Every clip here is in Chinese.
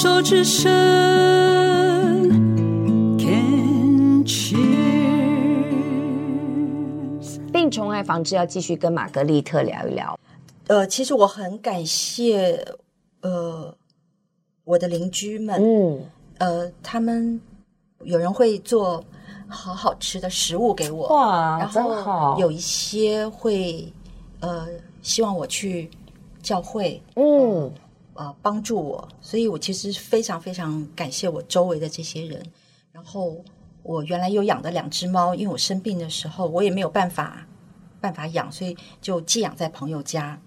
手之伸，Can cheers。病虫害防治要继续跟玛格丽特聊一聊。呃，其实我很感谢呃我的邻居们，嗯，呃，他们有人会做好好吃的食物给我，哇，然真好。后有一些会呃希望我去教会，嗯。呃，帮助我，所以我其实非常非常感谢我周围的这些人。然后我原来有养的两只猫，因为我生病的时候我也没有办法办法养，所以就寄养在朋友家。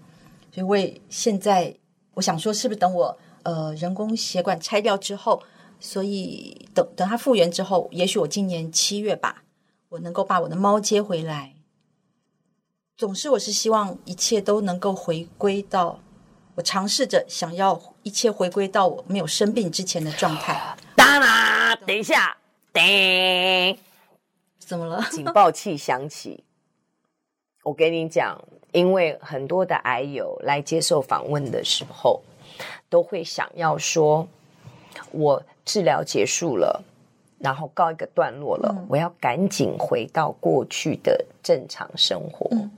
所以我也现在我想说，是不是等我呃人工血管拆掉之后，所以等等它复原之后，也许我今年七月吧，我能够把我的猫接回来。总是我是希望一切都能够回归到。我尝试着想要一切回归到我没有生病之前的状态。当然，等一下，叮，怎么了？警报器响起。我跟你讲，因为很多的癌友来接受访问的时候，都会想要说：我治疗结束了，然后告一个段落了，嗯、我要赶紧回到过去的正常生活。嗯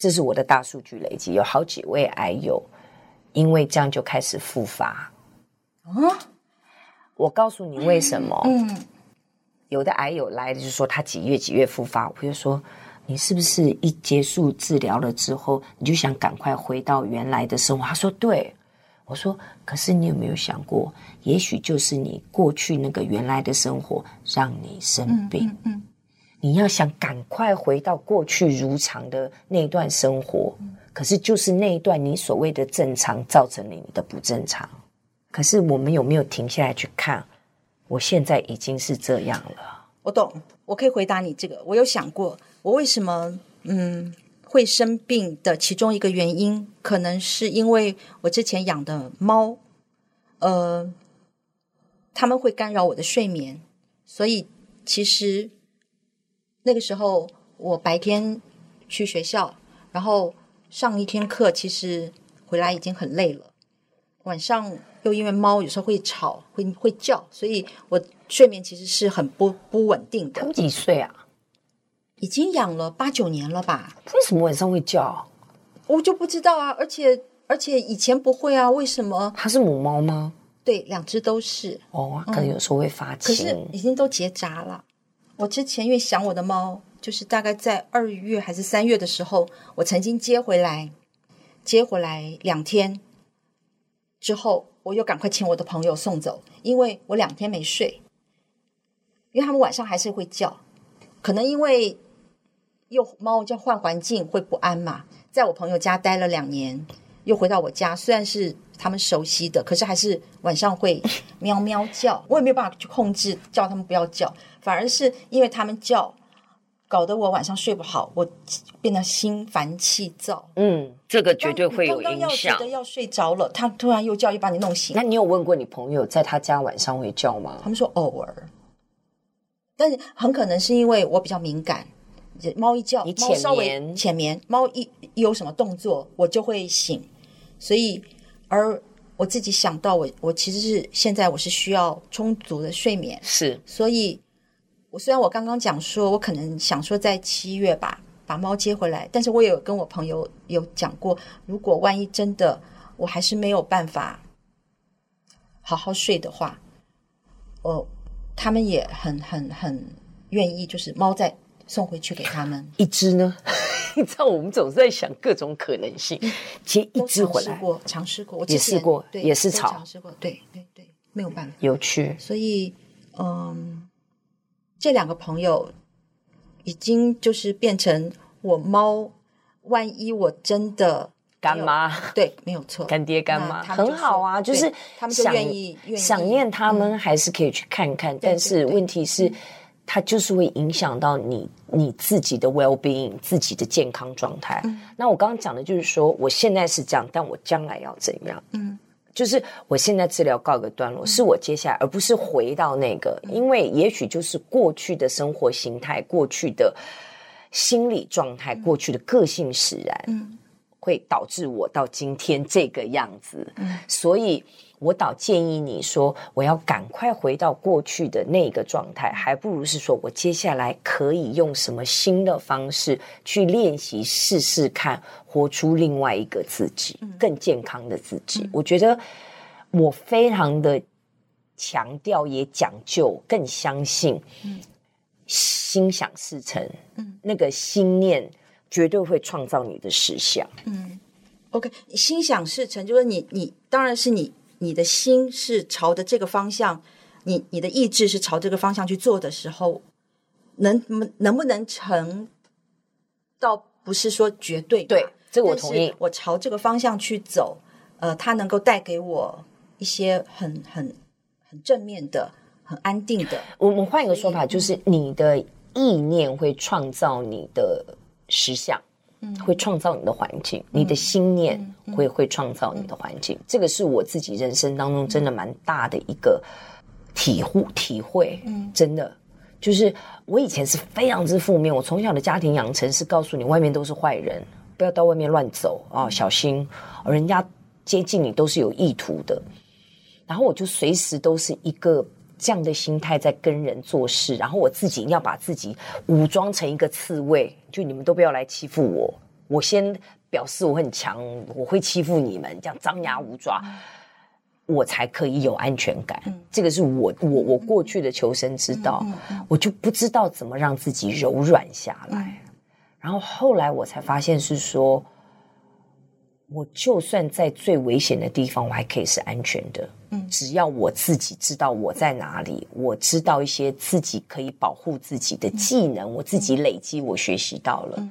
这是我的大数据累积，有好几位癌友，因为这样就开始复发。啊，我告诉你为什么？嗯，有的癌友来的就是说他几月几月复发，我就说你是不是一结束治疗了之后，你就想赶快回到原来的生活？他说对。我说可是你有没有想过，也许就是你过去那个原来的生活让你生病。嗯。嗯嗯你要想赶快回到过去如常的那段生活，可是就是那一段你所谓的正常，造成了你的不正常。可是我们有没有停下来去看？我现在已经是这样了。我懂，我可以回答你这个。我有想过，我为什么嗯会生病的其中一个原因，可能是因为我之前养的猫，呃，他们会干扰我的睡眠，所以其实。那个时候，我白天去学校，然后上一天课，其实回来已经很累了。晚上又因为猫有时候会吵，会会叫，所以我睡眠其实是很不不稳定的。他们几岁啊？已经养了八九年了吧？为什么晚上会叫？我就不知道啊。而且而且以前不会啊，为什么？它是母猫吗？对，两只都是。哦，可能有时候会发情。可是已经都结扎了。我之前因为想我的猫，就是大概在二月还是三月的时候，我曾经接回来，接回来两天之后，我又赶快请我的朋友送走，因为我两天没睡，因为他们晚上还是会叫，可能因为又猫叫换环境会不安嘛，在我朋友家待了两年，又回到我家，虽然是他们熟悉的，可是还是晚上会 喵喵叫，我也没有办法去控制叫他们不要叫。反而是因为他们叫，搞得我晚上睡不好，我变得心烦气躁。嗯，这个绝对会有影响。刚刚要觉得要睡着了，他突然又叫，又把你弄醒。那你有问过你朋友，在他家晚上会叫吗？他们说偶尔，但是很可能是因为我比较敏感，猫一叫，你浅眠，猫稍微浅眠，猫一有什么动作，我就会醒。所以而。我自己想到我，我我其实是现在我是需要充足的睡眠，是，所以，我虽然我刚刚讲说，我可能想说在七月吧把猫接回来，但是我也有跟我朋友有讲过，如果万一真的我还是没有办法好好睡的话，我他们也很很很愿意，就是猫再送回去给他们一只呢。你 知道我们总是在想各种可能性，其实一直回来，尝试过，尝试过，我也试过，也是吵，尝试过，对对对，没有办法，有趣。所以，嗯，这两个朋友已经就是变成我猫。万一我真的干妈，对，没有错，干爹干妈很好啊，就是他们就愿意想念他们，还是可以去看看。但是问题是。它就是会影响到你你自己的 well being，自己的健康状态。嗯、那我刚刚讲的就是说，我现在是这样，但我将来要怎样？嗯，就是我现在治疗告一个段落，嗯、是我接下来，而不是回到那个，嗯、因为也许就是过去的生活形态、过去的心理状态、过去的个性使然。嗯，会导致我到今天这个样子。嗯，所以我倒建议你说，我要赶快回到过去的那个状态，还不如是说我接下来可以用什么新的方式去练习，试试看，活出另外一个自己，更健康的自己。嗯，我觉得我非常的强调，也讲究，更相信，心想事成，嗯，那个心念。绝对会创造你的实相。嗯，OK，心想事成，就是你，你当然是你，你的心是朝着这个方向，你你的意志是朝这个方向去做的时候，能能不能成，倒不是说绝对，对，这个我同意。我朝这个方向去走，呃，它能够带给我一些很很很正面的、很安定的。我我换一个说法，就是你的意念会创造你的。实相，会创造你的环境，嗯、你的心念会、嗯、会创造你的环境，嗯、这个是我自己人生当中真的蛮大的一个体会体会。嗯，真的。就是我以前是非常之负面，我从小的家庭养成是告诉你外面都是坏人，不要到外面乱走啊、哦，小心，人家接近你都是有意图的，然后我就随时都是一个。这样的心态在跟人做事，然后我自己要把自己武装成一个刺猬，就你们都不要来欺负我，我先表示我很强，我会欺负你们，这样张牙舞爪，我才可以有安全感。这个是我我我过去的求生之道，我就不知道怎么让自己柔软下来，然后后来我才发现是说，我就算在最危险的地方，我还可以是安全的。嗯，只要我自己知道我在哪里，我知道一些自己可以保护自己的技能，我自己累积，我学习到了，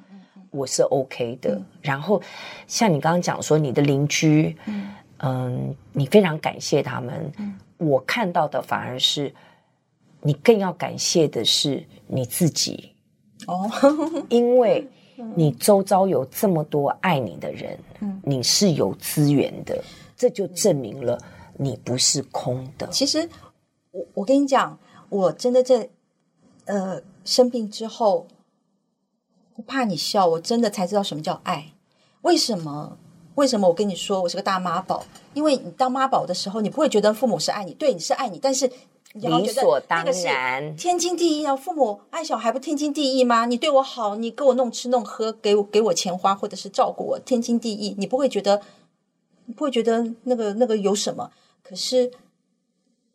我是 OK 的。然后，像你刚刚讲说，你的邻居，嗯，你非常感谢他们。我看到的反而是，你更要感谢的是你自己哦，因为你周遭有这么多爱你的人，你是有资源的，这就证明了。你不是空的。其实，我我跟你讲，我真的在呃生病之后，不怕你笑，我真的才知道什么叫爱。为什么？为什么我跟你说我是个大妈宝？因为你当妈宝的时候，你不会觉得父母是爱你，对，你是爱你，但是你要觉得那个是天经地义啊。父母爱小孩不天经地义吗？你对我好，你给我弄吃弄喝，给我给我钱花，或者是照顾我，天经地义。你不会觉得，你不会觉得那个那个有什么？可是，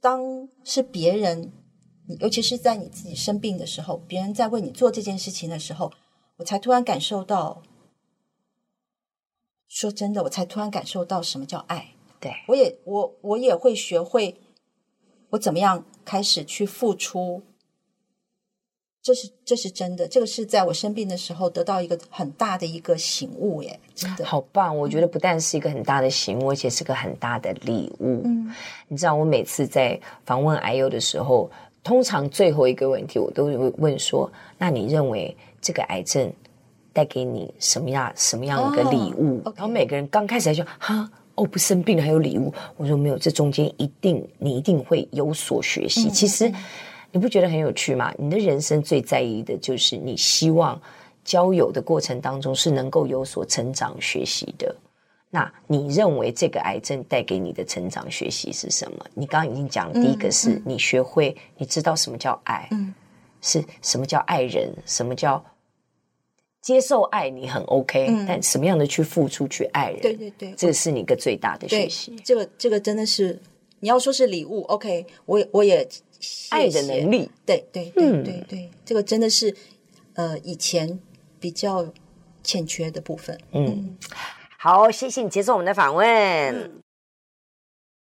当是别人，尤其是在你自己生病的时候，别人在为你做这件事情的时候，我才突然感受到，说真的，我才突然感受到什么叫爱。对，我也我我也会学会，我怎么样开始去付出。这是这是真的，这个是在我生病的时候得到一个很大的一个醒悟耶，真的好棒！我觉得不但是一个很大的醒悟，而且是个很大的礼物。嗯，你知道，我每次在访问 I U 的时候，通常最后一个问题，我都会问说：“那你认为这个癌症带给你什么样什么样一个礼物？” oh. 然后每个人刚开始还说：“哈，哦，不生病了还有礼物。”我说：“没有，这中间一定你一定会有所学习。嗯”其实。你不觉得很有趣吗？你的人生最在意的就是你希望交友的过程当中是能够有所成长学习的。那你认为这个癌症带给你的成长学习是什么？你刚刚已经讲了，第一个是你学会，你知道什么叫爱，嗯，是什么叫爱人，什么叫接受爱，你很 OK，嗯，但什么样的去付出去爱人，对对对，这个是你一个最大的学习。这个这个真的是你要说是礼物，OK，我也我也。谢谢爱的能力，对对对对对，对、嗯，这个真的是呃以前比较欠缺的部分。嗯，好，谢谢你接受我们的访问。嗯